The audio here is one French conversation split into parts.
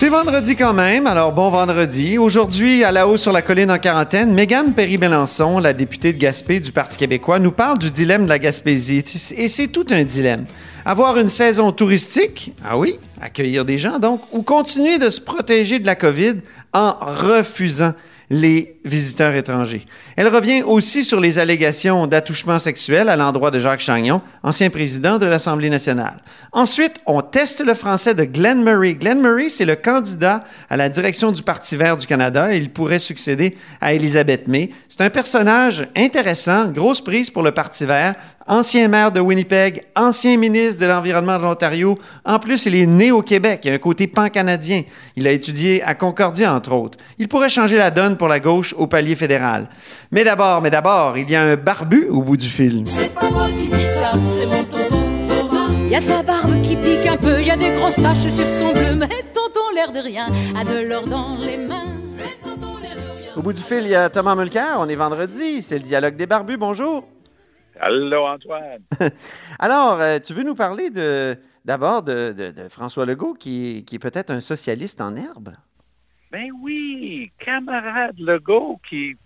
C'est vendredi quand même, alors bon vendredi. Aujourd'hui, à la haut sur la colline en quarantaine, Mégane Perry-Bélançon, la députée de Gaspé du Parti québécois, nous parle du dilemme de la Gaspésie. Et c'est tout un dilemme. Avoir une saison touristique, ah oui, accueillir des gens donc, ou continuer de se protéger de la COVID en refusant les visiteurs étrangers. Elle revient aussi sur les allégations d'attouchement sexuel à l'endroit de Jacques Chagnon, ancien président de l'Assemblée nationale. Ensuite, on teste le français de Glenn Murray. Glenn Murray, c'est le candidat à la direction du Parti vert du Canada et il pourrait succéder à Elisabeth May. C'est un personnage intéressant, grosse prise pour le Parti vert, ancien maire de Winnipeg, ancien ministre de l'Environnement de l'Ontario. En plus, il est né au Québec. Il a un côté pan-canadien. Il a étudié à Concordia, entre autres. Il pourrait changer la donne pour la gauche au palier fédéral. Mais d'abord, mais d'abord, il y a un barbu au bout du film. C'est pas moi qui dis ça, c'est mon tonton Thomas. Y a sa barbe qui pique un peu, y a des grosses taches sur son bleu, mais tonton l'air de rien, a de l'or dans les mains. Mais tonton l'air de rien. Au bout du fil, il y a Thomas Mulcair. On est vendredi. C'est le dialogue des barbus. Bonjour. Allô, Antoine. Alors, euh, tu veux nous parler de d'abord de, de- de François Legault, qui, qui est peut-être un socialiste en herbe? Ben oui, camarade Legault qui,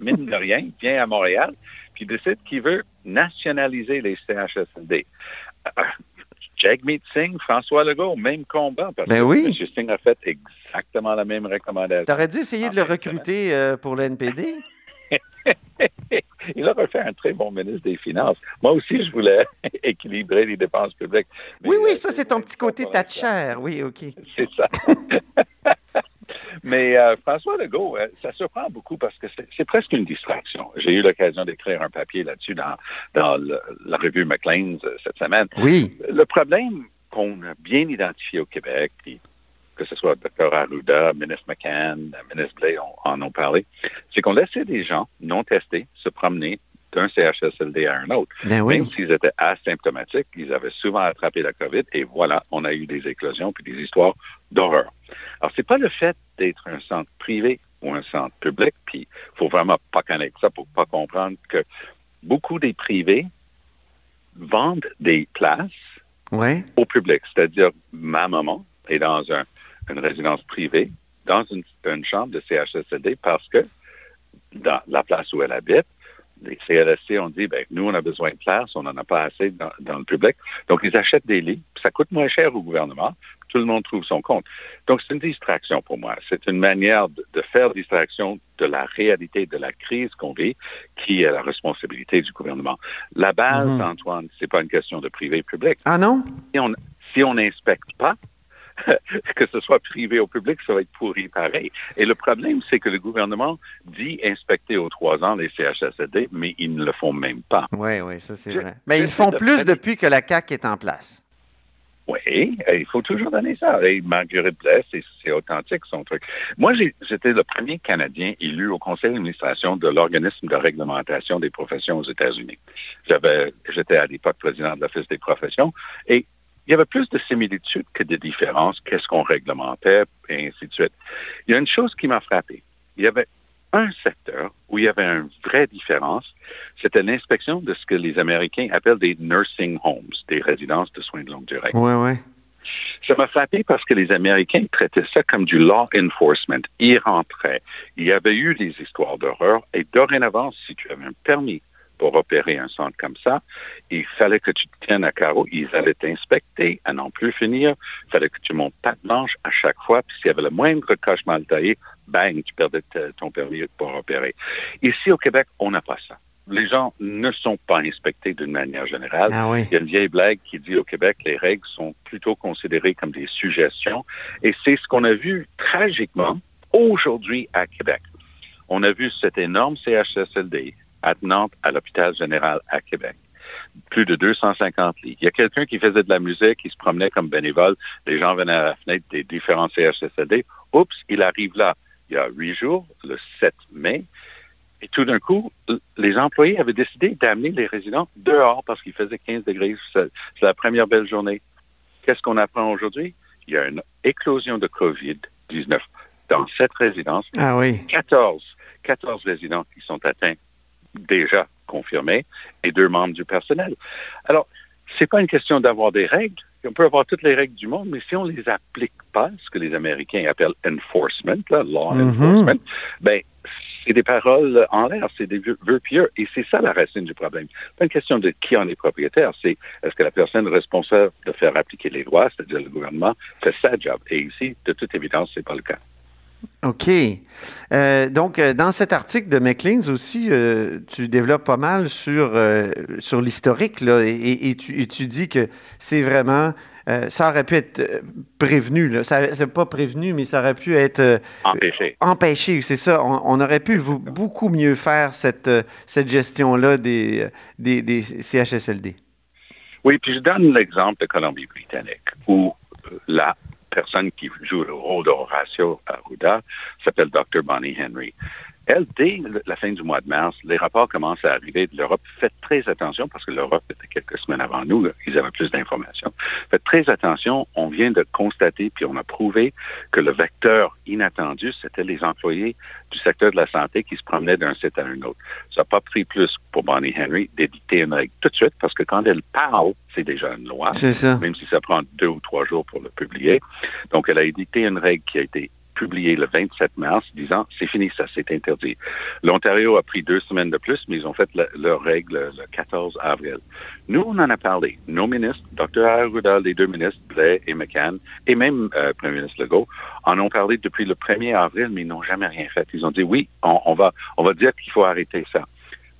mine de rien, vient à Montréal, puis décide qu'il veut nationaliser les CHSLD. Euh, Jagmeet Singh, François Legault, même combat, parce Ben que oui. M. Singh a fait exactement la même recommandation. T'aurais dû essayer de le recruter euh, pour le NPD. Il aurait fait un très bon ministre des Finances. Moi aussi, je voulais équilibrer les dépenses publiques. Mais, Oui, oui, euh, ça, c'est ton petit côté. Thatcher. Oui, OK. C'est ça. Mais euh, François Legault, euh, ça surprend beaucoup parce que c'est presque une distraction. J'ai eu l'occasion d'écrire un papier là-dessus dans, dans le- la revue McLean's euh, cette semaine. Oui. Le problème qu'on a bien identifié au Québec, puis que ce soit le Dr Arruda, ministre McCann, le ministre Blais en, en ont parlé, c'est qu'on laissait des gens non testés se promener d'un CHSLD à un autre. Ben oui. Même s'ils étaient asymptomatiques, ils avaient souvent attrapé la COVID et voilà, on a eu des éclosions puis des histoires d'horreur. Alors, c'est pas le fait d'être un centre privé ou un centre public, puis il faut vraiment pas connaître ça pour pas comprendre que beaucoup des privés vendent des places Ouais. au public. C'est-à-dire, ma maman est dans un- une résidence privée, dans une, une chambre de CHSLD parce que dans la place où elle habite, les CLSC ont dit, ben, nous, on a besoin de place, on n'en a pas assez dans, dans le public. Donc, ils achètent des lits, ça coûte moins cher au gouvernement, tout le monde trouve son compte. Donc, c'est une distraction pour moi. C'est une manière de, de faire distraction de la réalité de la crise qu'on vit, qui est la responsabilité du gouvernement. La base, Mhm. Antoine, c'est pas une question de privé-public Ah non? si on si on n'inspecte pas, que ce soit privé ou public, ça va être pourri pareil. Et le problème, c'est que le gouvernement dit inspecter aux trois ans les CHSLD, mais ils ne le font même pas. Oui, oui, ça c'est vrai. Mais ils font de plus depuis que la CAQ est en place. Oui, il faut toujours donner ça. Et Marguerite Blais, c'est authentique son truc. Moi, j'étais le premier Canadien élu au conseil d'administration de l'organisme de réglementation des professions aux États-Unis. J'étais à l'époque président de l'Office des professions et il y avait plus de similitudes que de différences. Qu'est-ce qu'on réglementait et ainsi de suite. Il y a une chose qui m'a frappé. Il y avait un secteur où il y avait une vraie différence, c'était l'inspection de ce que les Américains appellent des nursing homes, des résidences de soins de longue durée. Oui, oui. Ça m'a frappé parce que les Américains traitaient ça comme du law enforcement. Ils rentraient. Il y avait eu des histoires d'horreur et dorénavant, si tu avais un permis pour opérer un centre comme ça, il fallait que tu te tiennes à carreau. Ils allaient t'inspecter à n'en plus finir. Il fallait que tu montes patte blanche à chaque fois. Puis s'il y avait le moindre coche mal taillé, bang, tu perdais ton permis pour opérer. Ici au Québec, on n'a pas ça. Les gens ne sont pas inspectés d'une manière générale. Ah oui. Il y a une vieille blague qui dit au Québec, les règles sont plutôt considérées comme des suggestions. Et c'est ce qu'on a vu tragiquement aujourd'hui à Québec. On a vu cet énorme CHSLD attenante à l'hôpital général à Québec. Plus de 250 lits. Il y a quelqu'un qui faisait de la musique, qui se promenait comme bénévole. Les gens venaient à la fenêtre des différents CHSLD. Oups, il arrive là. Il y a huit jours, le 7 mai, Et tout d'un coup, les employés avaient décidé d'amener les résidents dehors parce qu'il faisait 15 degrés. C'est la première belle journée. Qu'est-ce qu'on apprend aujourd'hui? Il y a une éclosion de COVID-19 dans cette résidence. Ah oui. 14, 14 résidents qui sont atteints déjà confirmés et deux membres du personnel. Alors, c'est pas une question d'avoir des règles. On peut avoir toutes les règles du monde, mais si on les applique pas, ce que les Américains appellent enforcement, là, law Mhm. enforcement, ben, c'est des paroles en l'air, c'est des vœux vœux pieux. Et c'est ça la racine du problème. C'est pas une question de qui en est propriétaire, c'est est-ce que la personne responsable de faire appliquer les lois, c'est-à-dire le gouvernement, fait sa job. Et ici, de toute évidence, c'est pas le cas. OK. Euh, donc, euh, dans cet article de McLean's aussi, euh, tu développes pas mal sur, euh, sur l'historique, là, et, et- et tu, et tu dis que c'est vraiment. ça aurait pu être prévenu, là. Ça, c'est pas prévenu, mais ça aurait pu être Empêché. empêché, c'est ça. On, on aurait pu vous- beaucoup mieux faire cette, cette gestion-là des, des, des CHSLD. Oui, puis je donne l'exemple de Colombie-Britannique, où la personne qui joue le rôle d'Horatio Arruda s'appelle Dr. Bonnie Henry. Elle, dès la fin du mois de mars, les rapports commencent à arriver de l'Europe. Faites très attention, parce que l'Europe était quelques semaines avant nous, là, ils avaient plus d'informations. Faites très attention, on vient de constater, puis on a prouvé que le vecteur inattendu, c'était les employés du secteur de la santé qui se promenaient d'un site à un autre. Ça n'a pas pris plus pour Bonnie Henry d'éditer une règle tout de suite, parce que quand elle parle, c'est déjà une loi même si ça prend deux ou trois jours pour le publier. Donc, elle a édité une règle qui a été publiée le 27 mars, disant c'est fini, ça c'est interdit. L'Ontario a pris deux semaines de plus, mais ils ont fait la- leur règle le 14 avril. Nous, on en a parlé. Nos ministres, Dr. Arruda, les deux ministres, Blais et McCann, et même euh, Premier ministre Legault, en ont parlé depuis le 1er avril, mais ils n'ont jamais rien fait. Ils ont dit oui, on va, on va dire qu'il faut arrêter ça.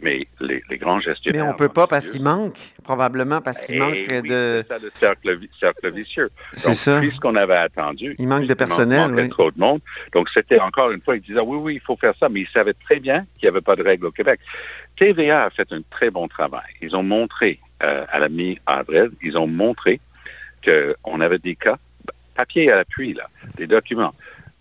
Mais les, les grands Mais gestionnaires... on peut sont pas parce qu'il manque, probablement parce qu'il Eh manque oui, de. C'est ça le cercle, vi- cercle vicieux. C'est ça. puisqu'on avait attendu. Il manque de personnel, manquait oui. trop de monde. Donc, c'était encore une fois, ils disaient, oui, oui, il faut faire ça, mais ils savaient très bien qu'il n'y avait pas de règles au Québec. TVA a fait un très bon travail. Ils ont montré, euh, à la mi-avril, ils ont montré qu'on avait des cas, papier à l'appui, là, des documents,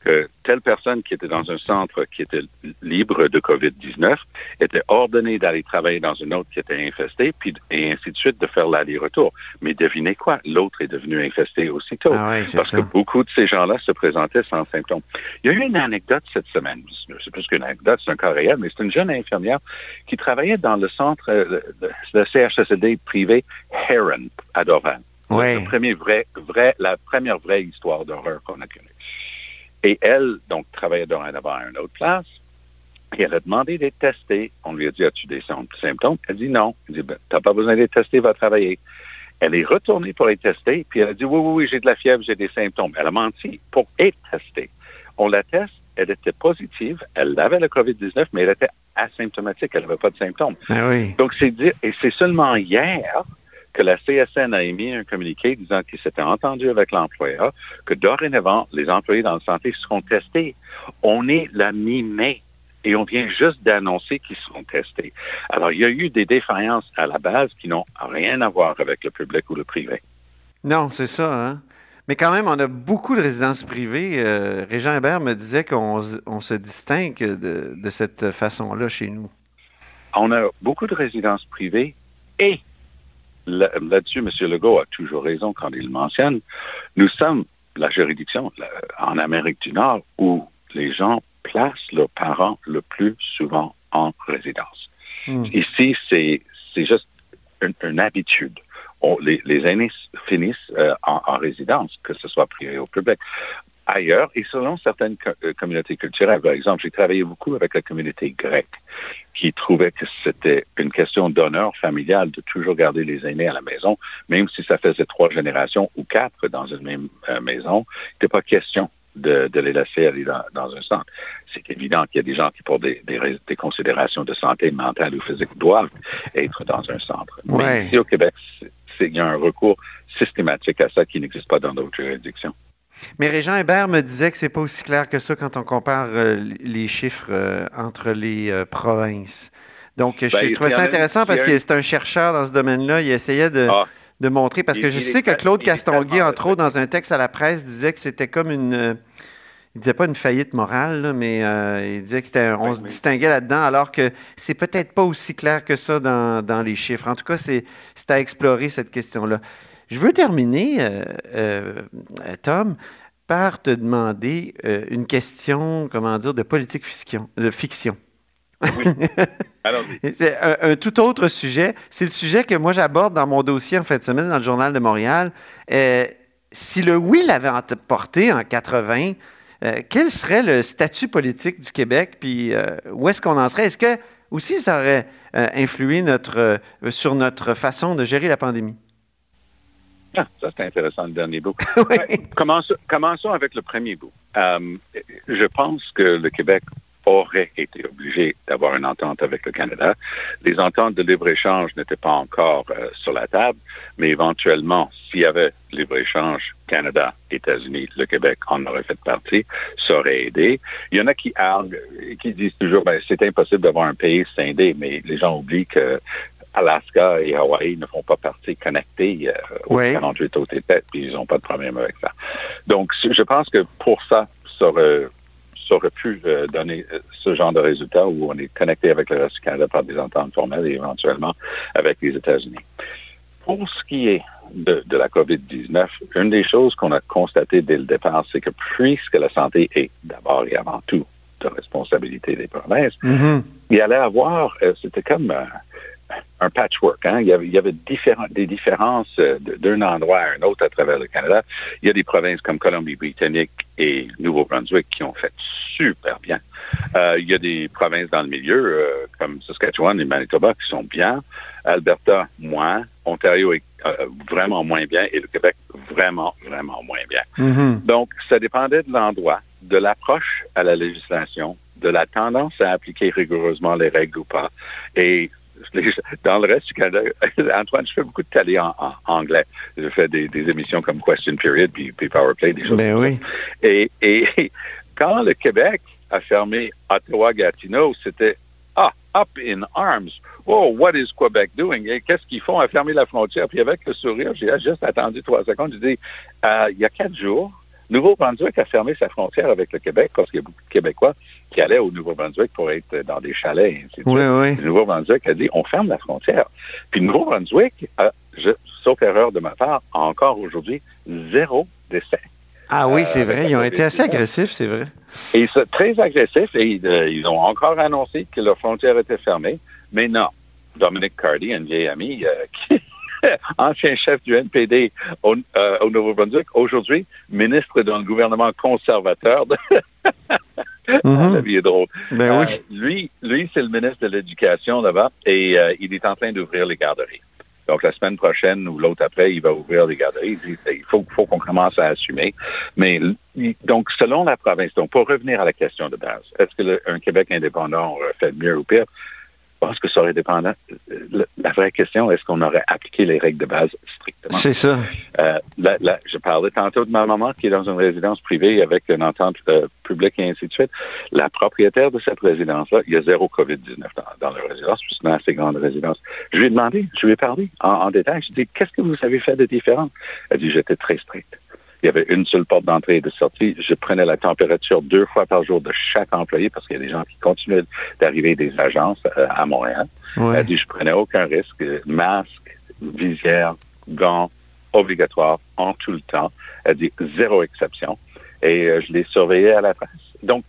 que telle personne qui était dans un centre qui était libre de COVID-19 était ordonnée d'aller travailler dans une autre qui était infestée, puis et ainsi de suite, de faire l'aller-retour. Mais devinez quoi? L'autre est devenu infesté aussitôt. Ah ouais, parce ça. que beaucoup de ces gens-là se présentaient sans symptômes. Il y a eu une anecdote cette semaine. C'est plus qu'une anecdote, c'est un cas réel, mais c'est une jeune infirmière qui travaillait dans le centre, euh, de, le CHSLD privé Heron à Dorval. Ouais. C'est le premier vrai, vrai, la première vraie histoire d'horreur qu'on a connue. Et elle, donc, travaillait dorénavant à une autre place. Et elle a demandé d'être testée. On lui a dit, as-tu des sym- symptômes? Elle dit non. Elle dit, ben, t'as pas besoin d'être testée, va travailler. Elle est retournée pour être testée, puis elle a dit, oui, oui, oui, j'ai de la fièvre, j'ai des symptômes. Elle a menti pour être testée. On la teste, elle était positive, elle avait le COVID-19, mais elle était asymptomatique, elle n'avait pas de symptômes. Ah oui. Donc, c'est dire, et c'est seulement hier que la CSN a émis un communiqué disant qu'il s'était entendu avec l'employeur, que dorénavant, les employés dans la santé seront testés. On est la mi-mai et on vient juste d'annoncer qu'ils seront testés. Alors, il y a eu des défaillances à la base qui n'ont rien à voir avec le public ou le privé. Non, c'est ça. Hein? Mais quand même, on a beaucoup de résidences privées. Euh, Régent Hébert me disait qu'on se distingue de, de cette façon-là chez nous. On a beaucoup de résidences privées et là-dessus, M. Legault a toujours raison quand il mentionne. Nous sommes la juridiction en Amérique du Nord où les gens placent leurs parents le plus souvent en résidence. Hmm. Ici, c'est c'est juste une, une habitude. On- les, les aînés finissent euh, en, en résidence, que ce soit privé ou public. Ailleurs, et selon certaines co- euh, communautés culturelles, par exemple, j'ai travaillé beaucoup avec la communauté grecque qui trouvait que c'était une question d'honneur familial de toujours garder les aînés à la maison, même si ça faisait trois générations ou quatre dans une même euh, maison. Il n'était pas question de, de les laisser aller dans, dans un centre. C'est évident qu'il y a des gens qui, pour des, des, rais- des considérations de santé mentale ou physique, doivent être dans un centre. Ouais. Mais ici au Québec, il y a un recours systématique à ça qui n'existe pas dans d'autres juridictions. Mais Régent Hébert me disait que c'est pas aussi clair que ça quand on compare euh, les chiffres euh, entre les euh, provinces. Donc, je Ben, y trouvais ça intéressant parce que un- c'est un chercheur dans ce domaine-là. Il essayait de, Ah, de montrer, parce que je sais que Claude Castonguay, entre autres, dans un texte à la presse, disait que c'était comme une, il disait pas une faillite morale, là, mais il disait que c'était, on Oui, se oui. distinguait là-dedans, alors que c'est peut-être pas aussi clair que ça dans, dans les chiffres. En tout cas, c'est, c'est à explorer cette question-là. Je veux terminer, euh, euh, Tom, par te demander euh, une question, comment dire, de politique fiction. De fiction. Et C'est un, un tout autre sujet. C'est le sujet que moi j'aborde dans mon dossier en fin de semaine dans le Journal de Montréal. Si le oui l'avait emporté en 80, euh, quel serait le statut politique du Québec? Puis où est-ce qu'on en serait? Est-ce que aussi ça aurait influé notre, sur notre façon de gérer la pandémie? Ah, ça c'est intéressant le dernier bout. Oui. Ouais, commençons, commençons avec le premier bout. Euh, je pense que le Québec aurait été obligé d'avoir une entente avec le Canada. Les ententes de libre-échange n'étaient pas encore euh, sur la table, mais éventuellement, s'il y avait libre-échange Canada, États-Unis, le Québec en aurait fait partie, ça aurait aidé. Il y en a qui arguent, qui disent toujours, ben, c'est impossible d'avoir un pays scindé, mais les gens oublient que Alaska et Hawaï ne font pas partie connectée euh, aux Oui. 48 autres États, puis ils n'ont pas de problème avec ça. Donc, je pense que pour ça, ça aurait, ça aurait pu euh, donner euh, ce genre de résultat où on est connecté avec le reste du Canada par des ententes formelles et éventuellement avec les États-Unis. Pour ce qui est de, de la COVID-19, une des choses qu'on a constatées dès le départ, c'est que puisque la santé est d'abord et avant tout de responsabilité des provinces, Mhm. il allait avoir, euh, c'était comme euh, un patchwork. Hein? Il, y avait, il y avait différents- des différences euh, d'un endroit à un autre à travers le Canada. Il y a des provinces comme Colombie-Britannique et Nouveau-Brunswick qui ont fait super bien. Euh, il y a des provinces dans le milieu euh, comme Saskatchewan et Manitoba qui sont bien. Alberta, moins. Ontario est euh, vraiment moins bien et le Québec, vraiment, vraiment moins bien. Mhm. Donc, ça dépendait de l'endroit, de l'approche à la législation, de la tendance à appliquer rigoureusement les règles ou pas. Et dans le reste du Canada, Antoine, je fais beaucoup de télé en, en anglais. Je fais des, des émissions comme Question Period, puis, puis Power Play, des choses Ben comme ça. oui. Et, et quand le Québec a fermé Ottawa-Gatineau, c'était Ah, up in arms. Oh, what is Quebec doing? Qu'est-ce qu'ils font à fermer la frontière? Puis avec le sourire, j'ai juste attendu trois secondes. J'ai dit, Euh, il y a quatre jours, Nouveau-Brunswick a fermé sa frontière avec le Québec parce qu'il y a beaucoup de Québécois qui allaient au Nouveau-Brunswick pour être dans des chalets et ainsi de Oui, suite. oui. Le Nouveau-Brunswick a dit, on ferme la frontière. Puis le Nouveau-Brunswick, a, je, sauf erreur de ma part, a encore aujourd'hui zéro décès. Ah oui, c'est Euh, vrai. avec Ils ont été assez COVID-19. agressifs, c'est vrai. Et ils sont très agressifs et euh, ils ont encore annoncé que leur frontière était fermée. Mais non, Dominic Cardy, un vieil ami, euh, qui ancien chef du NPD au, euh, au Nouveau-Brunswick, aujourd'hui ministre d'un gouvernement conservateur. De... La vie est drôle. Ben Euh, lui, lui c'est le ministre de l'Éducation là-bas et euh, il est en train d'ouvrir les garderies. Donc, la semaine prochaine ou l'autre après, il va ouvrir les garderies. Il faut, faut qu'on commence à assumer. Mais, donc, selon la province, donc, pour revenir à la question de base, est-ce que le- un Québec indépendant aurait fait mieux ou pire? Pense que ça aurait dépendant. Le- La vraie question, est-ce qu'on aurait appliqué les règles de base strictement? C'est ça. Euh, là, là, je parlais tantôt de ma maman qui est dans une résidence privée avec une entente euh, publique et ainsi de suite. La propriétaire de cette résidence-là, il y a zéro COVID-19 dans, dans la résidence, puisque c'est une assez grande résidence. Je lui ai demandé, je lui ai parlé en, en détail. Je lui ai dit, qu'est-ce que vous avez fait de différent? Elle a dit, j'étais très stricte. Il y avait une seule porte d'entrée et de sortie. Je prenais la température deux fois par jour de chaque employé parce qu'il y a des gens qui continuaient d'arriver des agences euh, à Montréal. Elle dit, je prenais aucun risque. Masque, visière, gants, obligatoire en tout le temps. Elle dit, zéro exception. Et euh, je les surveillais à la face. Donc,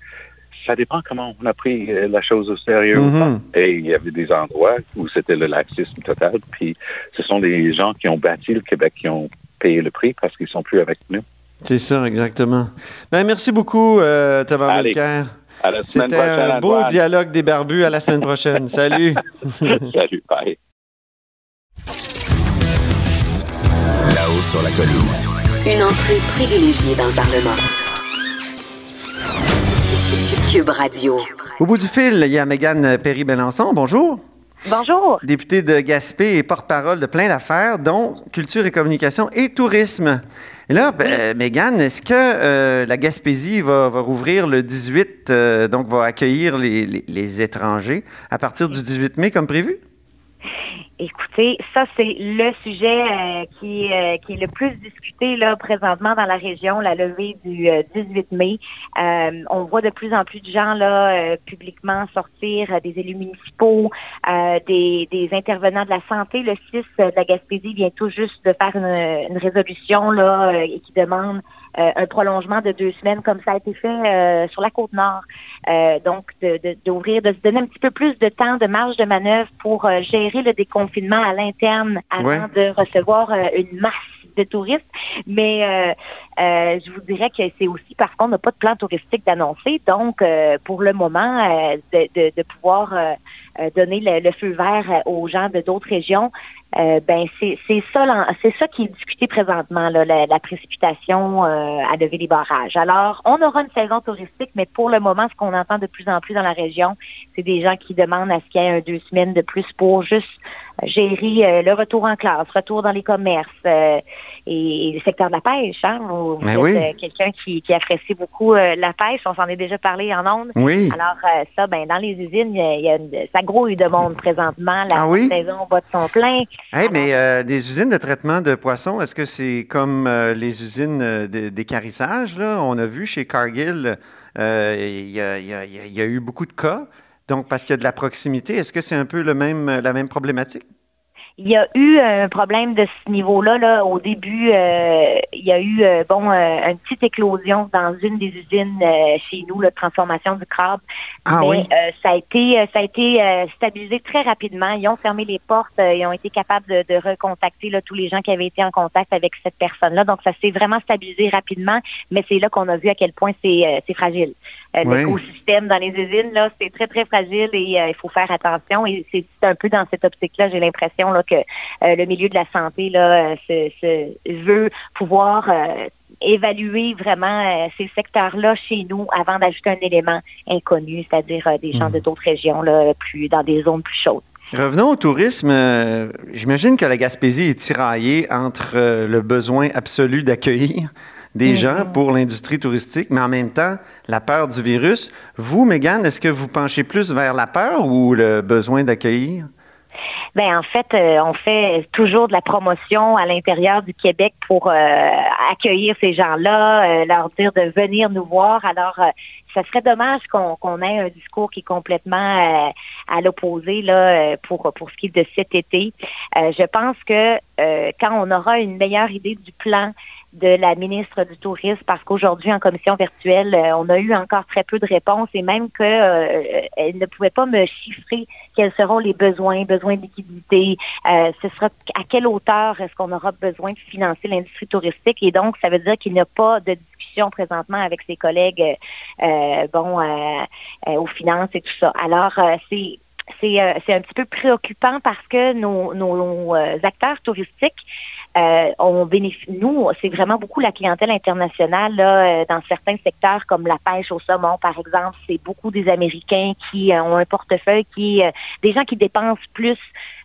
ça dépend comment on a pris euh, la chose au sérieux ou pas. Mhm. Et il y avait des endroits où c'était le laxisme total. Puis, ce sont les gens qui ont bâti le Québec qui ont payé le prix parce qu'ils sont plus avec nous. C'est ça, exactement. Ben, merci beaucoup, euh, Thomas. Mulcair. À la semaine C'était prochaine, un beau dialogue des barbus. À la semaine prochaine. Salut. Salut, bye. Là-haut sur la colline. Une entrée privilégiée dans le Parlement. Cube Radio. Au bout du fil, il y a Mégane Perry-Belançon. Bonjour. Bonjour. Députée de Gaspé et porte-parole de plein d'affaires, dont culture et communication et tourisme. Et là, ben, Mégane, est-ce que euh, la Gaspésie va, va rouvrir le 18, euh, donc va accueillir les, les- les étrangers à partir du 18 mai comme prévu? Écoutez, ça, c'est le sujet euh, qui, euh, qui est le plus discuté là, présentement dans la région, la levée du euh, 18 mai. Euh, on voit de plus en plus de gens là, euh, publiquement sortir, euh, des élus municipaux, euh, des, des intervenants de la santé. Le 6 de la Gaspésie vient tout juste de faire une, une résolution là, euh, et qui demande euh, un prolongement de deux semaines comme ça a été fait euh, sur la côte nord. Euh, donc, de- de- d'ouvrir, de, se donner un petit peu plus de temps, de marge de manœuvre pour euh, gérer le déconfinement à l'interne avant Ouais. de recevoir une masse de touristes. Mais euh, euh, je vous dirais que c'est aussi parce qu'on n'a pas de plan touristique d'annoncer. Donc, euh, pour le moment, euh, de, de- de pouvoir donner le, feu vert euh, aux gens de d'autres régions, euh, ben c'est ça, c'est ça qui est discuté présentement, là, la, la précipitation euh, à lever les barrages. Alors, on aura une saison touristique, mais pour le moment, ce qu'on entend de plus en plus dans la région, c'est des gens qui demandent à ce qu'il y ait un deux semaines de plus pour juste euh, gérer euh, le retour en classe, retour dans les commerces euh, et, et le secteur de la pêche. Hein, vous Ben êtes oui. euh, quelqu'un qui, qui apprécie beaucoup euh, la pêche. On s'en est déjà parlé en ondes. Oui. Alors euh, ça, ben dans les usines, y a, il y a une- ça grouille de monde présentement. La Ah oui? saison bat de son plein. Hey, mais des usines de traitement de poissons, est-ce que c'est comme les usines d'écarissage? On a vu chez Cargill, il y, y a eu beaucoup de cas. Donc, parce qu'il y a de la proximité, est-ce que c'est un peu le même, la même problématique? Il y a eu un problème de ce niveau-là. Là. Au début, euh, il y a eu euh, bon euh, une petite éclosion dans une des usines chez nous, la transformation du crabe. Ah Mais oui? ça a été, ça a été stabilisé très rapidement. Ils ont fermé les portes. ils ont été capables de, de recontacter là, tous les gens qui avaient été en contact avec cette personne-là. Donc, ça s'est vraiment stabilisé rapidement. Mais c'est là qu'on a vu à quel point c'est fragile. Oui. L'écosystème dans les usines, là, c'est très, très fragile et il faut faire attention. Et c'est c'est un peu dans cette optique-là, j'ai l'impression là, que euh, le milieu de la santé là, euh, se, se veut pouvoir euh, évaluer vraiment ces secteurs-là chez nous avant d'ajouter un élément inconnu, c'est-à-dire des gens de d'autres régions là, plus dans des zones plus chaudes. Revenons au tourisme. J'imagine que la Gaspésie est tiraillée entre le besoin absolu d'accueillir des Mhm. gens pour l'industrie touristique, mais en même temps, la peur du virus. Vous, Mégane, est-ce que vous penchez plus vers la peur ou le besoin d'accueillir? Ben en fait, euh, on fait toujours de la promotion à l'intérieur du Québec pour euh, accueillir ces gens-là, euh, leur dire de venir nous voir. Alors, ça serait dommage qu'on ait un discours qui est complètement à l'opposé là pour pour ce qui est de cet été. Je pense que quand on aura une meilleure idée du plan de la ministre du Tourisme parce qu'aujourd'hui, en commission virtuelle, euh, on a eu encore très peu de réponses et même qu'elle ne pouvait pas me chiffrer quels seront les besoins, besoins de liquidité, euh, ce sera à quelle hauteur est-ce qu'on aura besoin de financer l'industrie touristique et donc ça veut dire qu'il n'y a pas de discussion présentement avec ses collègues euh, euh, bon euh, euh, aux finances et tout ça. Alors euh, c'est c'est euh, c'est un petit peu préoccupant parce que nos, euh, acteurs touristiques euh, nous, c'est vraiment beaucoup la clientèle internationale là, dans certains secteurs comme la pêche au saumon, par exemple. C'est beaucoup des Américains qui ont un portefeuille, qui des gens qui dépensent plus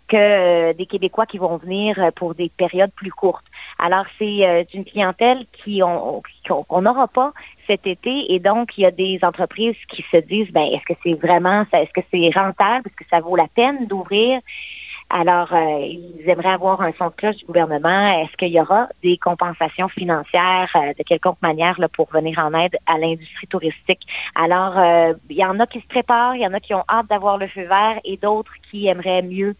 que des Québécois qui vont venir pour des périodes plus courtes. Alors, c'est une clientèle qu'on n'aura pas cet été et donc il y a des entreprises qui se disent ben est-ce que c'est vraiment ça est-ce que c'est rentable? Est-ce que ça vaut la peine d'ouvrir? Alors, euh, ils aimeraient avoir un son de cloche du gouvernement. Est-ce qu'il y aura des compensations financières euh, de quelconque manière là, pour venir en aide à l'industrie touristique? Alors, euh, il y en a qui se préparent, il y en a qui ont hâte d'avoir le feu vert et d'autres qui aimeraient mieux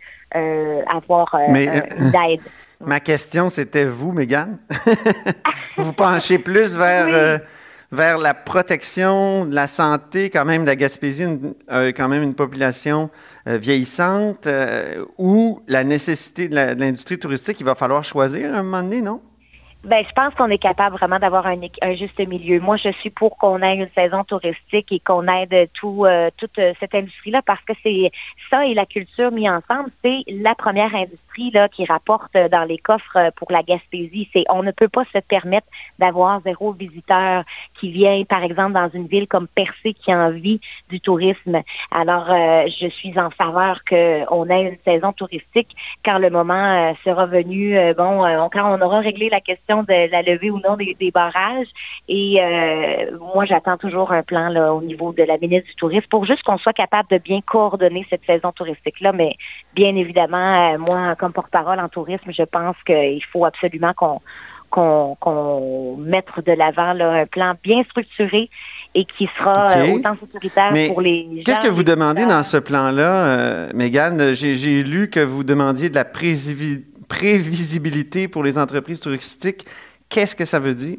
avoir Mais, un- une aide. Ma question, c'était vous, Mégane. vous penchez plus vers, Oui. Vers la protection de la santé, quand même, la Gaspésie, quand même une population euh, vieillissante, euh, ou la nécessité de de l'industrie touristique, il va falloir choisir à un moment donné, non? Ben, je pense qu'on est capable vraiment d'avoir un, juste milieu. Moi, je suis pour qu'on ait une saison touristique et qu'on aide tout, euh, toute cette industrie-là parce que c'est ça et la culture mis ensemble, c'est la première industrie là qui rapporte euh, dans les coffres euh, pour la Gaspésie. C'est on ne peut pas se permettre d'avoir zéro visiteur qui vient, par exemple, dans une ville comme Percé qui a envie du tourisme. Alors, euh, je suis en faveur qu'on ait une saison touristique quand le moment sera venu. bon, on- quand on aura réglé la question de la levée ou non des, barrages. Et moi, j'attends toujours un plan là, au niveau de la ministre du Tourisme pour juste qu'on soit capable de bien coordonner cette saison touristique-là. Mais bien évidemment, moi, comme porte-parole en tourisme, je pense qu'il faut absolument qu'on qu'on mette de l'avant un plan bien structuré et qui sera euh, autant sécuritaire Mais pour les gens. Qu'est-ce que vous demandez dans ce plan-là, euh, Mégane? J'ai lu que vous demandiez de la présivi- prévisibilité pour les entreprises touristiques. Qu'est-ce que ça veut dire?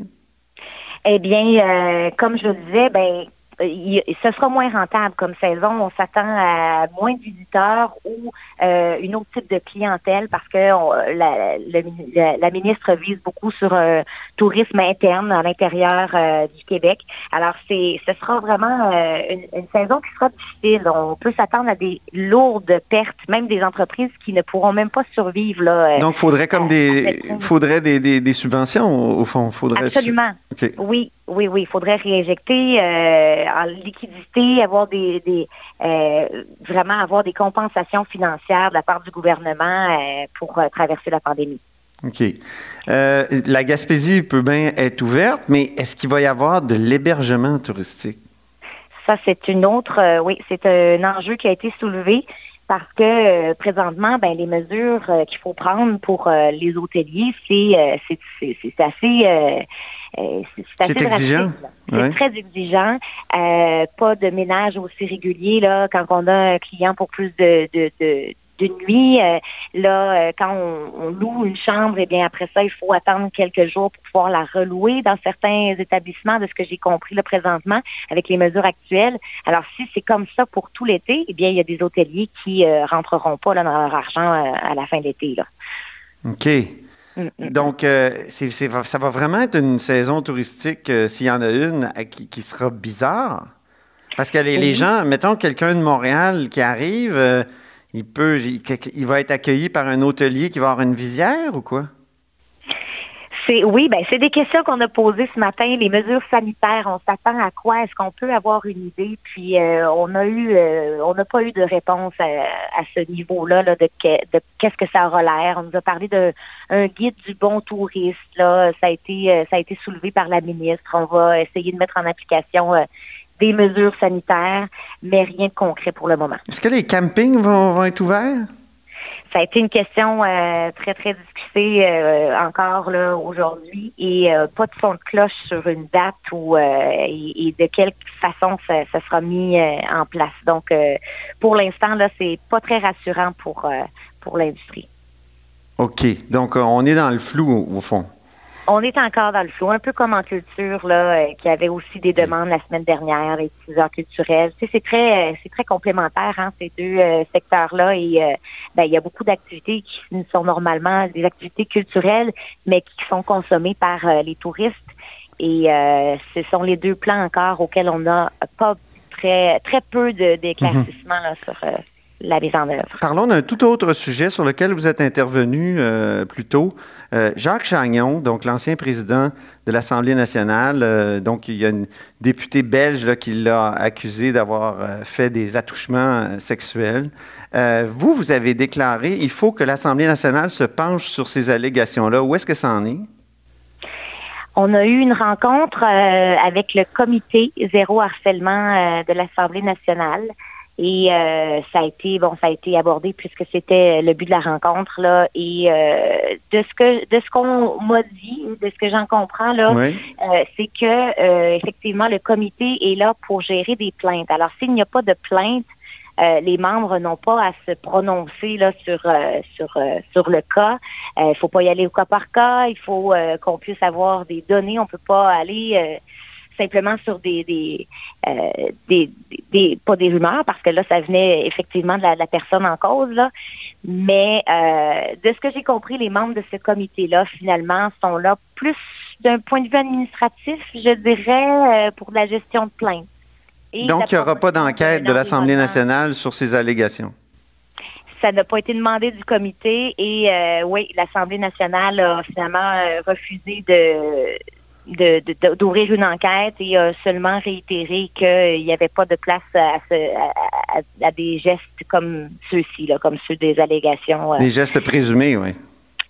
Eh bien, euh, comme je le disais, ben, il- ce sera moins rentable comme saison. On s'attend à moins de visiteurs ou euh, une autre type de clientèle parce que on- la, ministre vise beaucoup sur un tourisme interne à l'intérieur euh, du Québec. Alors, c'est, ce sera vraiment euh, une, une saison qui sera difficile. On peut s'attendre à des lourdes pertes, même des entreprises qui ne pourront même pas survivre. Là, euh, Donc, faudrait comme des, faudrait des, des- des subventions, au au fond. Faudrait Absolument. Oui, oui, oui. Il faudrait réinjecter euh, en liquidité, avoir des, des euh, vraiment avoir des compensations financières de la part du gouvernement euh, pour traverser la pandémie. OK. La Gaspésie peut bien être ouverte, mais est-ce qu'il va y avoir de l'hébergement touristique? Ça, c'est une autre, oui, c'est un enjeu qui a été soulevé parce que euh, présentement, ben, les mesures euh, qu'il faut prendre pour euh, les hôteliers, c'est assez, c'est c'est exigeant. C'est Ouais. très exigeant. Euh, pas de ménage aussi régulier là quand on a un client pour plus de, de, de nuit. Euh, là, euh, quand on, on loue une chambre, et bien après ça, il faut attendre quelques jours pour pouvoir la relouer dans certains établissements, de ce que j'ai compris là présentement, avec les mesures actuelles. Alors, si c'est comme ça pour tout l'été, eh bien, il y a des hôteliers qui euh, rentreront pas là, dans leur argent euh, à la fin de l'été. Là. OK. Mm, mm. Donc, euh, ça va vraiment être une saison touristique, euh, s'il y en a une, qui, qui sera bizarre. Parce que les, les Oui. gens, mettons quelqu'un de Montréal qui arrive, euh, il peut, il, il va être accueilli par un hôtelier qui va avoir une visière ou quoi? C'est oui, ben c'est des questions qu'on a posées ce matin. Les mesures sanitaires, on s'attend à quoi? Est-ce qu'on peut avoir une idée? Puis euh, on a eu, euh, on n'a pas eu de réponse à, à ce niveau-là là, de, que- de qu'est-ce que ça aura l'air. On nous a parlé d'un un guide du bon touriste. Là, ça a été, euh, ça a été soulevé par la ministre. On va essayer de mettre en application euh, des mesures sanitaires, mais rien de concret pour le moment. Est-ce que les campings vont être ouverts? Ça a été une question euh, très, très discutée euh, encore aujourd'hui et euh, pas de son de cloche sur une date ou et, de quelle façon ça, sera mis en place. Donc, pour l'instant, là, c'est pas très rassurant pour, pour l'industrie. OK. Donc, on est dans le flou, au fond. On est encore dans le flou, un peu comme en culture, là, euh, qui avait aussi des demandes la semaine dernière, les diffuseurs culturels. Tu sais, c'est très, euh, c'est très complémentaire, hein, ces deux euh, secteurs-là. Et ben, il y a beaucoup d'activités qui sont normalement des activités culturelles, mais qui sont consommées par les touristes. Et euh, ce sont les deux plans encore auxquels on n'a pas très, très peu de- d'éclaircissement là, sur la mise en œuvre. Parlons d'un tout autre sujet sur lequel vous êtes intervenu euh, plus tôt. Euh, Jacques Chagnon, donc l'ancien président de l'Assemblée nationale, euh, donc il y a une députée belge là, qui l'a accusé d'avoir fait des attouchements sexuels. Vous, vous avez déclaré il faut que l'Assemblée nationale se penche sur ces allégations-là. Où est-ce que ça en est? On a eu une rencontre avec le comité zéro harcèlement de l'Assemblée nationale. Et euh, ça a été bon, ça a été abordé puisque c'était le but de la rencontre là. Et euh, de ce que de ce qu'on m'a dit, de ce que j'en comprends là, Oui. euh, c'est que effectivement le comité est là pour gérer des plaintes. Alors s'il n'y a pas de plainte, les membres n'ont pas à se prononcer là sur sur sur le cas. Il ne faut pas y aller au cas par cas. Il faut qu'on puisse avoir des données. On peut pas aller simplement sur des des, euh, des, des- pas des rumeurs parce que là ça venait effectivement de la, de la personne en cause là. Mais euh, de ce que j'ai compris, les membres de ce comité-là, finalement, sont là plus d'un point de vue administratif, je dirais, euh, pour de la gestion de plainte. Et Donc, il n'y aura pas d'enquête de l'Assemblée nationale sur ces allégations? Ça n'a pas été demandé du comité et euh, oui, l'Assemblée nationale a finalement euh, refusé de de- de- d'ouvrir une enquête et a seulement réitéré qu'il n'y avait pas de place à, ce- à- à- à des gestes comme ceux-ci, comme ceux des allégations. euh. Des gestes présumés, oui.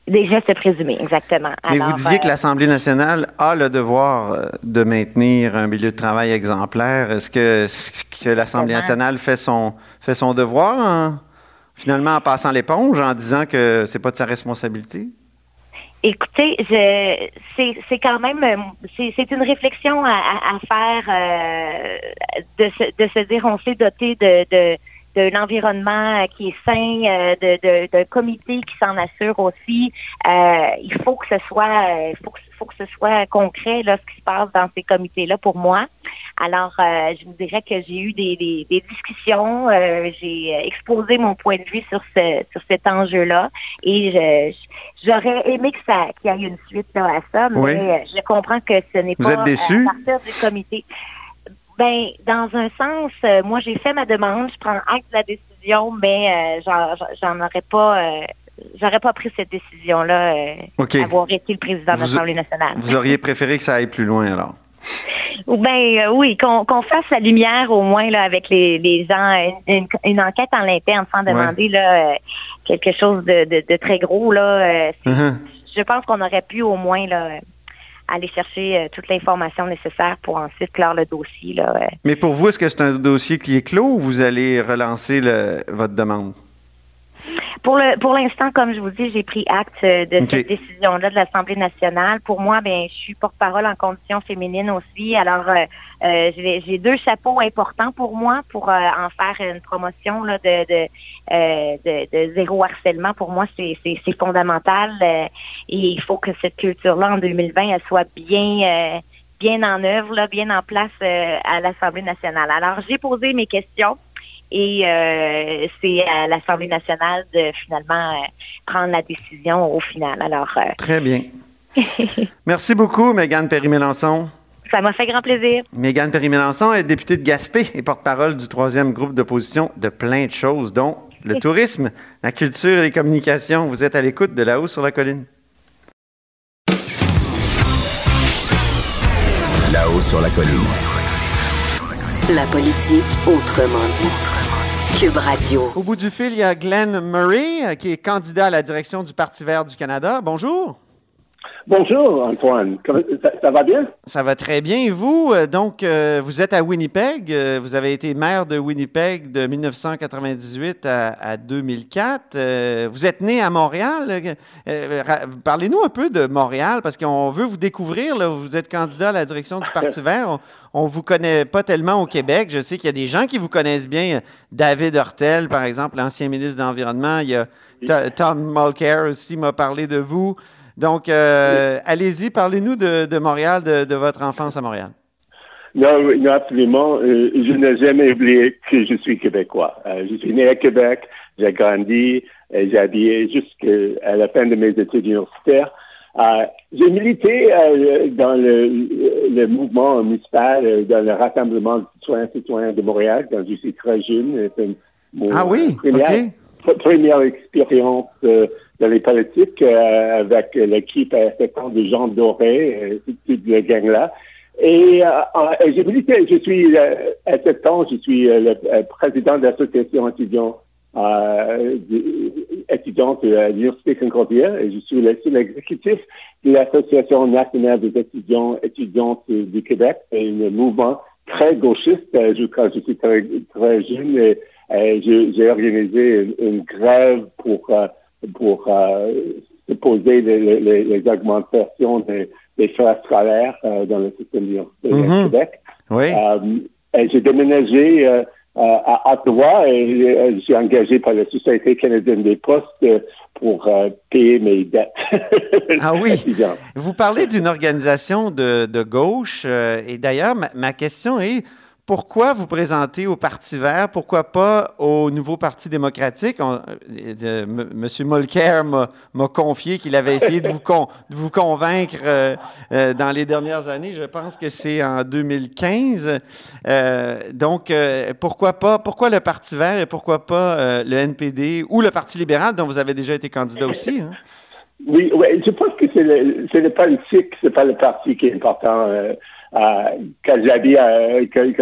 Des gestes présumés, exactement. Mais vous disiez que euh, l'Assemblée nationale a le devoir euh, de maintenir un milieu de travail exemplaire. Est-ce que, que l'Assemblée nationale fait son, fait son devoir en- finalement en passant l'éponge, en disant que c'est pas de sa responsabilité? Écoutez, c'est, quand même, euh, c'est, c'est une réflexion à, faire euh, de, se, dire on s'est doté de, d'un environnement qui est sain, euh, de, de- d'un comité qui s'en assure aussi. Euh, il faut que ce soit, euh, faut que, faut que ce soit concret là, ce qui se passe dans ces comités-là pour moi. Alors, euh, je vous dirais que j'ai eu des, des- des discussions, euh, j'ai exposé mon point de vue sur, ce, sur cet enjeu-là et j'aurais aimé que ça, qu'il y ait une suite là, à ça, mais Oui. euh, je comprends que ce n'est pas à partir du comité. Ben, dans un sens, euh, moi j'ai fait ma demande, je prends acte de la décision, mais euh, j'en, aurais pas, euh, j'aurais pas pris cette décision-là, euh, OK. avoir été le président de l'Assemblée nationale. Vous auriez préféré que ça aille plus loin, alors? Ou ben oui, qu'on fasse la lumière au moins là avec les, les gens, une, enquête en l'interne sans demander là quelque chose de, de- de très gros là. Mhm. Je pense qu'on aurait pu au moins là aller chercher euh, toute l'information nécessaire pour ensuite clore le dossier là. euh. Mais pour vous, est-ce que c'est un dossier qui est clos ou vous allez relancer votre demande? Pour le pour l'instant, comme je vous dis, j'ai pris acte euh, de cette décision-là de l'Assemblée nationale. Pour moi, ben, je suis porte-parole en condition féminine aussi. Alors, euh, euh, j'ai deux chapeaux importants pour moi pour euh, en faire une promotion là, de, de, de, de zéro harcèlement. Pour moi, c'est fondamental. et il faut que cette culture-là, en 2020, elle soit bien... bien en œuvre, là, bien en place à l'Assemblée nationale. Alors, j'ai posé mes questions. Et euh, c'est à l'Assemblée nationale de finalement euh, prendre la décision au final. Alors, euh, Très bien. Merci beaucoup, Mégane Perry-Mélenchon. ça m'a fait grand plaisir. Mégane Perry-Mélenchon est députée de Gaspé et porte-parole du troisième groupe d'opposition de plein de choses, dont le tourisme, la culture et les communications. Vous êtes à l'écoute de là-haut sur la colline. Là-haut sur la colline. La politique autrement dit. Cube Radio. Au bout du fil, il y a Glenn Murray, euh, qui est candidat à la direction du Parti vert du Canada. Bonjour. Bonjour Antoine, Comment- ça, ça va bien? Ça va très bien. Et vous, euh, donc, euh, vous êtes à Winnipeg. vous avez été maire de Winnipeg de 1998 à, à 2004. euh, vous êtes né à Montréal. Euh, Parlez-nous un peu de Montréal parce qu'on veut vous découvrir. là. Vous êtes candidat à la direction du Parti vert. On ne vous connaît pas tellement au Québec. Je sais qu'il y a des gens qui vous connaissent bien. David Hortel, par exemple, l'ancien ministre de l'Environnement. Il y a To- Tom Mulcair aussi m'a parlé de vous. Donc, euh, allez-y, parlez-nous de, de Montréal, de, de votre enfance à Montréal. Non, absolument. Euh, je n'ai jamais oublié que je suis québécois. Euh, je suis né à Québec, j'ai grandi, j'ai habillé jusqu'à la fin de mes études universitaires. Euh, j'ai milité euh, dans le, le mouvement municipal, euh, dans le rassemblement de citoyens citoyens de Montréal quand je suis très jeune. C'est mon Ah oui, première, expérience euh, dans les politiques avec l'équipe à 7 ans de Jean Doré, toute la gang-là. Et j'ai milité, je suis, à 7 ans, je suis le président de l'association étudiant, euh, de- étudiante à l'Université Concordia et je suis le seul exécutif de l'Association nationale des étudiants étudiantes du Québec. C'est un mouvement très gauchiste. Euh, Je, quand je suis très, très jeune, et, euh, j'ai organisé une, une grève pour, euh, pour euh, se poser les, les- les augmentations des, des frais scolaires euh, dans le système du Québec. Oui. Euh, et j'ai déménagé euh, euh, à Ottawa et euh, je suis engagé par la Société canadienne des postes euh, pour euh, payer mes dettes. Ah oui. Vous parlez d'une organisation de, de gauche euh, et d'ailleurs, ma, ma question est pourquoi vous présentez au Parti vert, pourquoi pas au nouveau Parti démocratique? On- euh, M. Monsieur Mulcair m'a confié qu'il avait essayé de vous, con- de vous convaincre euh, euh, dans les dernières années. Je pense que c'est en 2015. Euh, donc, pourquoi pas, pourquoi le Parti vert et pourquoi pas le NPD ou le Parti libéral dont vous avez déjà été candidat aussi? hein? Oui, oui, je pense que c'est le, c'est le politique, c'est pas le parti qui est important. Quand j'habite quand,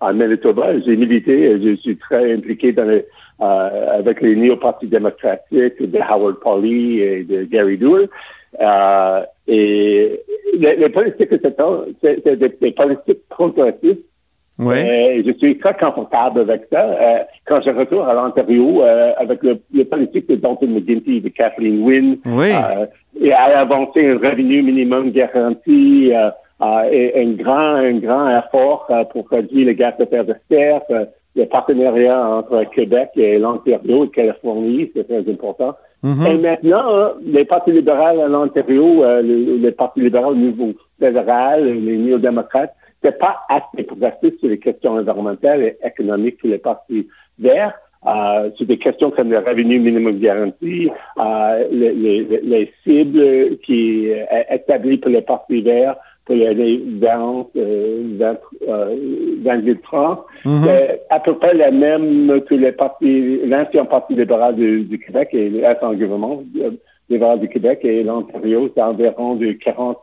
en, Manitoba, j'ai milité, je suis très impliqué dans euh, avec les néo-partis démocratiques de Howard Pauley et de Gary Doer. Euh, et les, politiques de ce temps, c'est des, des politiques progressistes. Euh, je suis très confortable avec ça. Euh, quand je retourne à l'Ontario, euh, avec le, le politique de Dalton McGuinty, de Kathleen Wynne, Oui. et à avancer un revenu minimum garanti, et un grand, un grand effort pour réduire les gaz à effet de serre, le partenariat entre Québec et l'Ontario et Californie, c'est très important. Mhm. Et maintenant, les partis libéraux à l'Ontario, les, les partis libéraux au niveau fédéral, les néo-démocrates, c'est pas assez progressiste sur les questions environnementales et économiques que les partis verts. Euh, sur des questions comme le revenu minimum garanti, euh, les, les- les cibles qui euh, établies pour les partis verts pour les années 20, euh, 20, euh, 2030, Mhm. c'est à peu près la même que les partis, l'ancien parti libéral du, du Québec et l'ancien gouvernement libéral du Québec et l'Ontario, c'est environ de 40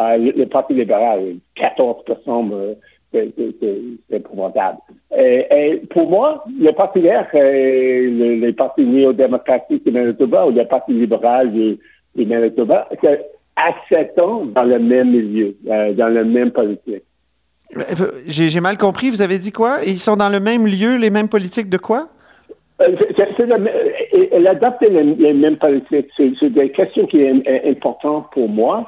euh, le, Parti libéral, 14 euh, c'est épouvantable. Et, et pour moi, le Parti vert et le, les partis néo-démocratiques du Manitoba ou le Parti libéral du, du Manitoba, c'est à 7 ans dans le même milieu, euh, dans le même politique. Euh, J'ai mal compris. Vous avez dit quoi? Ils sont dans le même lieu, les mêmes politiques de quoi? Euh, Elle adopte les, les mêmes politiques. C'est des questions qui sont euh, importantes pour moi.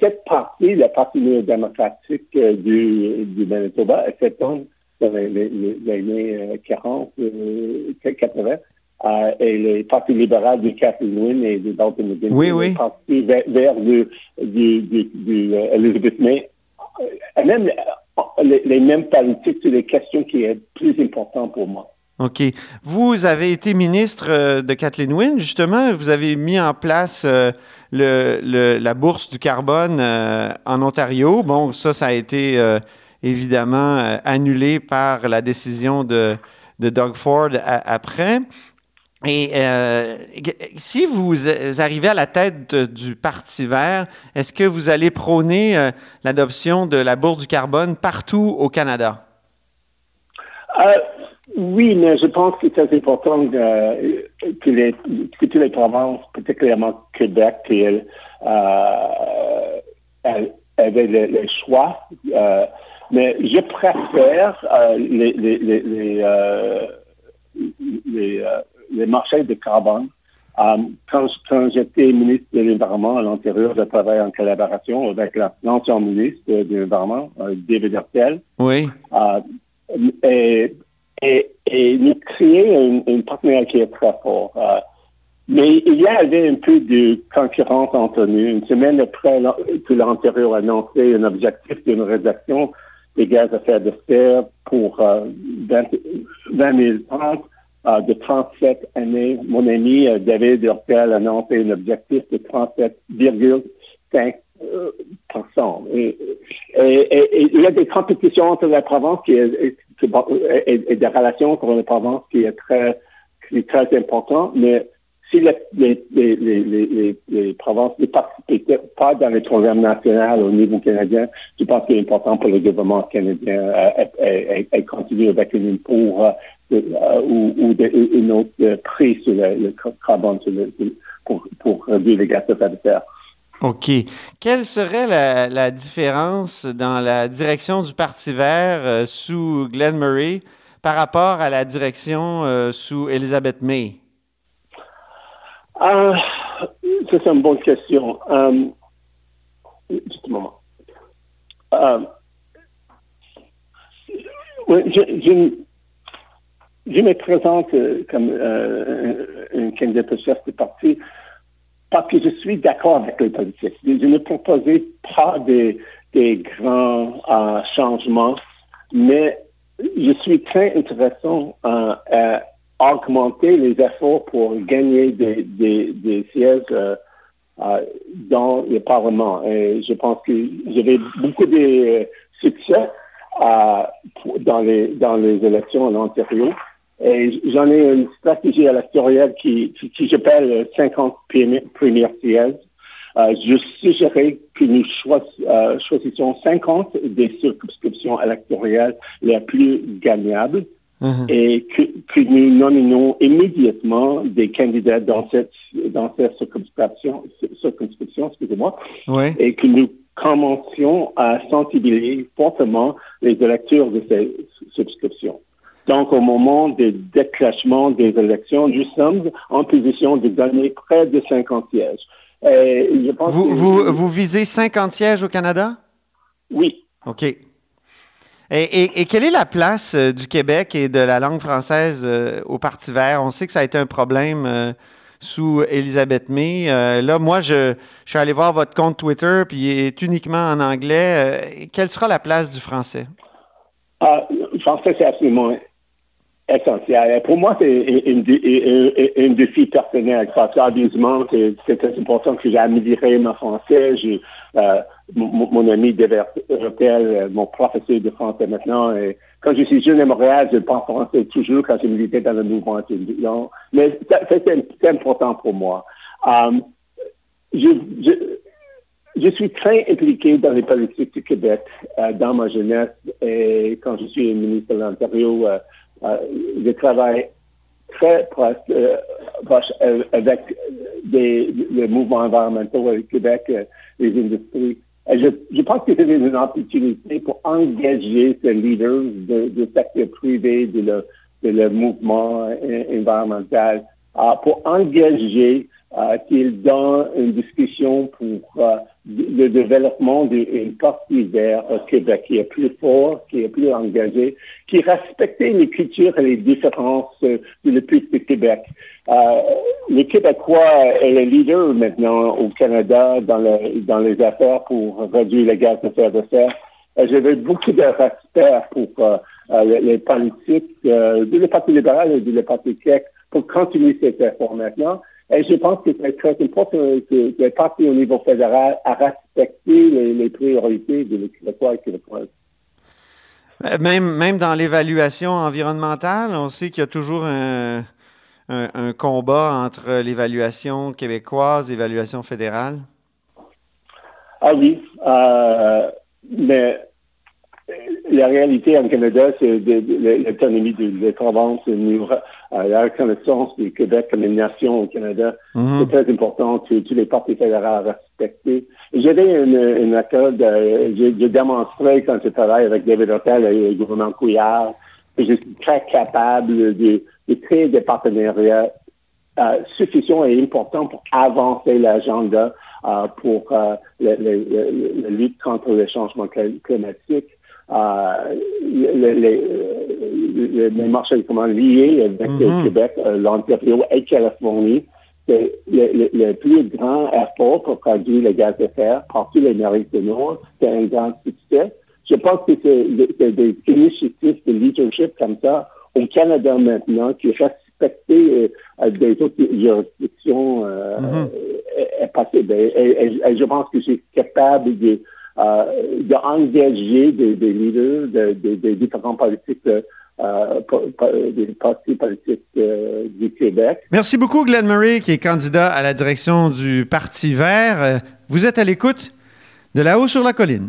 Cette partie, la partie néo-démocratique euh, du, du Manitoba, s'étend dans les, les, les- les années euh, 40, euh, 80. euh, et les partis libéraux du Kathleen Wynne et de Dalton McGuinty, Oui, oui. les partis vers, vers du, du, du, du, euh, Elizabeth May, euh, même les, les mêmes politiques sur les questions qui sont plus importantes pour moi. OK. Vous avez été ministre de Kathleen Wynne, justement. Vous avez mis en place euh, le, le- la bourse du carbone euh, en Ontario. Bon, ça, ça a été euh, évidemment euh, annulé par la décision de, Doug Ford après. Et si vous arrivez à la tête du Parti vert, est-ce que vous allez prôner l'adoption de la bourse du carbone partout au Canada? Oui, mais je pense que c'est important que, les, que toutes les provinces, particulièrement Québec, qu'elles euh, elles- avaient le, le choix. euh, mais je préfère euh, les, les, les, les, euh, les, les marchés de carbone. Quand quand j'étais ministre de l'Environnement à l'intérieur, je travaillais en collaboration avec la- l'ancien ministre de l'Environnement, David Hertel. Oui. Et, et, nous créer un, un partenariat qui est très fort. Euh, mais il y avait un peu de concurrence entre nous. Une semaine après que l'Ontario a annoncé un objectif d'une réduction des gaz à effet de serre pour euh, 20, 2030 euh, de 37 années. Mon ami euh, David Hurtel a annoncé un objectif de 37,5 euh, et il y a des compétitions entre la province qui et, des relations entre la province qui est très, qui est très important, mais si les, les, les, les, provinces ne participent pas dans les programmes nationaux au niveau canadien, je pense qu'il est important pour le gouvernement canadien euh, continuer avec un impôt euh, euh, ou, de- une autre euh, prix sur le, le carbone sur le- pour, pour réduire les gaz à effet de serre. OK. Quelle serait la, différence dans la direction du Parti vert euh, sous Glenn Murray par rapport à la direction euh, sous Elizabeth May? Ça, c'est une bonne question. Euh, juste un moment. Euh, oui, je, me présente euh, comme euh, un, candidat chef de parti parce que je suis d'accord avec les politiques. Je, ne proposais pas des, grands euh, changements, mais je suis très intéressant euh, à augmenter les efforts pour gagner des, sièges euh, dans le Parlement. Et je pense que j'avais beaucoup de succès dans, les, dans les élections en Ontario. Et j'en ai une stratégie électorale qui, qui, qui j'appelle 50 primi- premières sièges. Euh, je suggérais que nous euh, choisissions 50 des circonscriptions électorales les plus gagnables Mhm. et que, que nous nominons immédiatement des candidats dans cette, dans cette circonscription, circonscription excusez-moi, Oui. et que nous commencions à sensibiliser fortement les électeurs de ces subscriptions. Donc, au moment du déclenchement des élections, nous sommes en position de gagner près de 50 sièges. Et je pense Vous, que- vous, vous visez 50 sièges au Canada? Oui. OK. Et, et- et quelle est la place euh, du Québec et de la langue française euh, au Parti vert? On sait que ça a été un problème euh, sous Elisabeth May. Euh, là, moi, je, je suis allé voir votre compte Twitter, puis il est uniquement en anglais. Quelle sera la place du français? Ah, le français, c'est absolument essentiel. Pour moi, c'est un, un- un- un défi personnel. Qu'obviously, c'est important que j'ai amélioré mon français. Euh, mon, mon ami Devertel, mon professeur de français maintenant. Et quand je suis jeune à Montréal, je parle français toujours quand je militais dans le mouvement étudiant. Mais ça, ça, c'est important pour moi. Euh, je, je- suis très impliqué dans les politiques du Québec euh, dans ma jeunesse et quand je suis ministre de l'Ontario, euh, euh, je travaille très proche, euh, proche, euh, avec des, les mouvements environnementaux au Québec, euh, les industries. Je, pense que c'est une opportunité pour engager ces leaders de- du secteur privé, de le, de le mouvement euh, environnemental, euh, pour engager euh, qu'ils donnent une discussion pour euh, le développement d'une partie au Québec qui est plus fort, qui est plus engagé, qui respecte les cultures et les différences euh, du Québec. Euh, le Québécois est le leader maintenant au Canada dans, le- dans les affaires pour réduire les gaz de effet de serre. J'avais beaucoup de respect pour euh, euh, les, les politiques euh, le Parti libéral et le Parti Québec pour continuer cet effort maintenant. Et je pense que c'est très important que, que les partis au niveau fédéral à respecter les, les priorités des Québécois et Québécoises. Euh, Même, même dans l'évaluation environnementale, on sait qu'il y a toujours un, un- un combat entre l'évaluation québécoise et l'évaluation fédérale. Ah oui, euh, mais euh, la réalité en Canada, c'est de- de- l'autonomie de la province, nous, euh, la reconnaissance du Québec comme une nation au Canada. Mhm. C'est très important que tous les partis fédéraux respectent. J'avais une, une accord, de- j'ai démontré quand je travaille avec David Hotel et le gouvernement Couillard que je suis très capable de, de créer des partenariats euh, suffisants et importants pour avancer l'agenda euh, pour euh, la lutte contre le changement cl- climatique. Euh, le- les, les- les marchés comment, liés avec le Mhm. Québec, euh, l'Ontario et Californie, c'est le, le- le plus grand effort pour produire le gaz de fer partout l'Amérique du Nord. C'est un grand succès. Je pense que c'est c'est des initiatives de leadership comme ça au Canada maintenant qui respectent euh, des autres juridictions euh, Mhm. est, est possible. Et, et- et je pense que suis capable de euh, d'engager des, des leaders de- de- des différents politiques euh, partis politiques euh, du Québec. Merci beaucoup, Glenn Murray, qui est candidat à la direction du Parti vert. Euh, Vous êtes à l'écoute de là-haut sur la colline.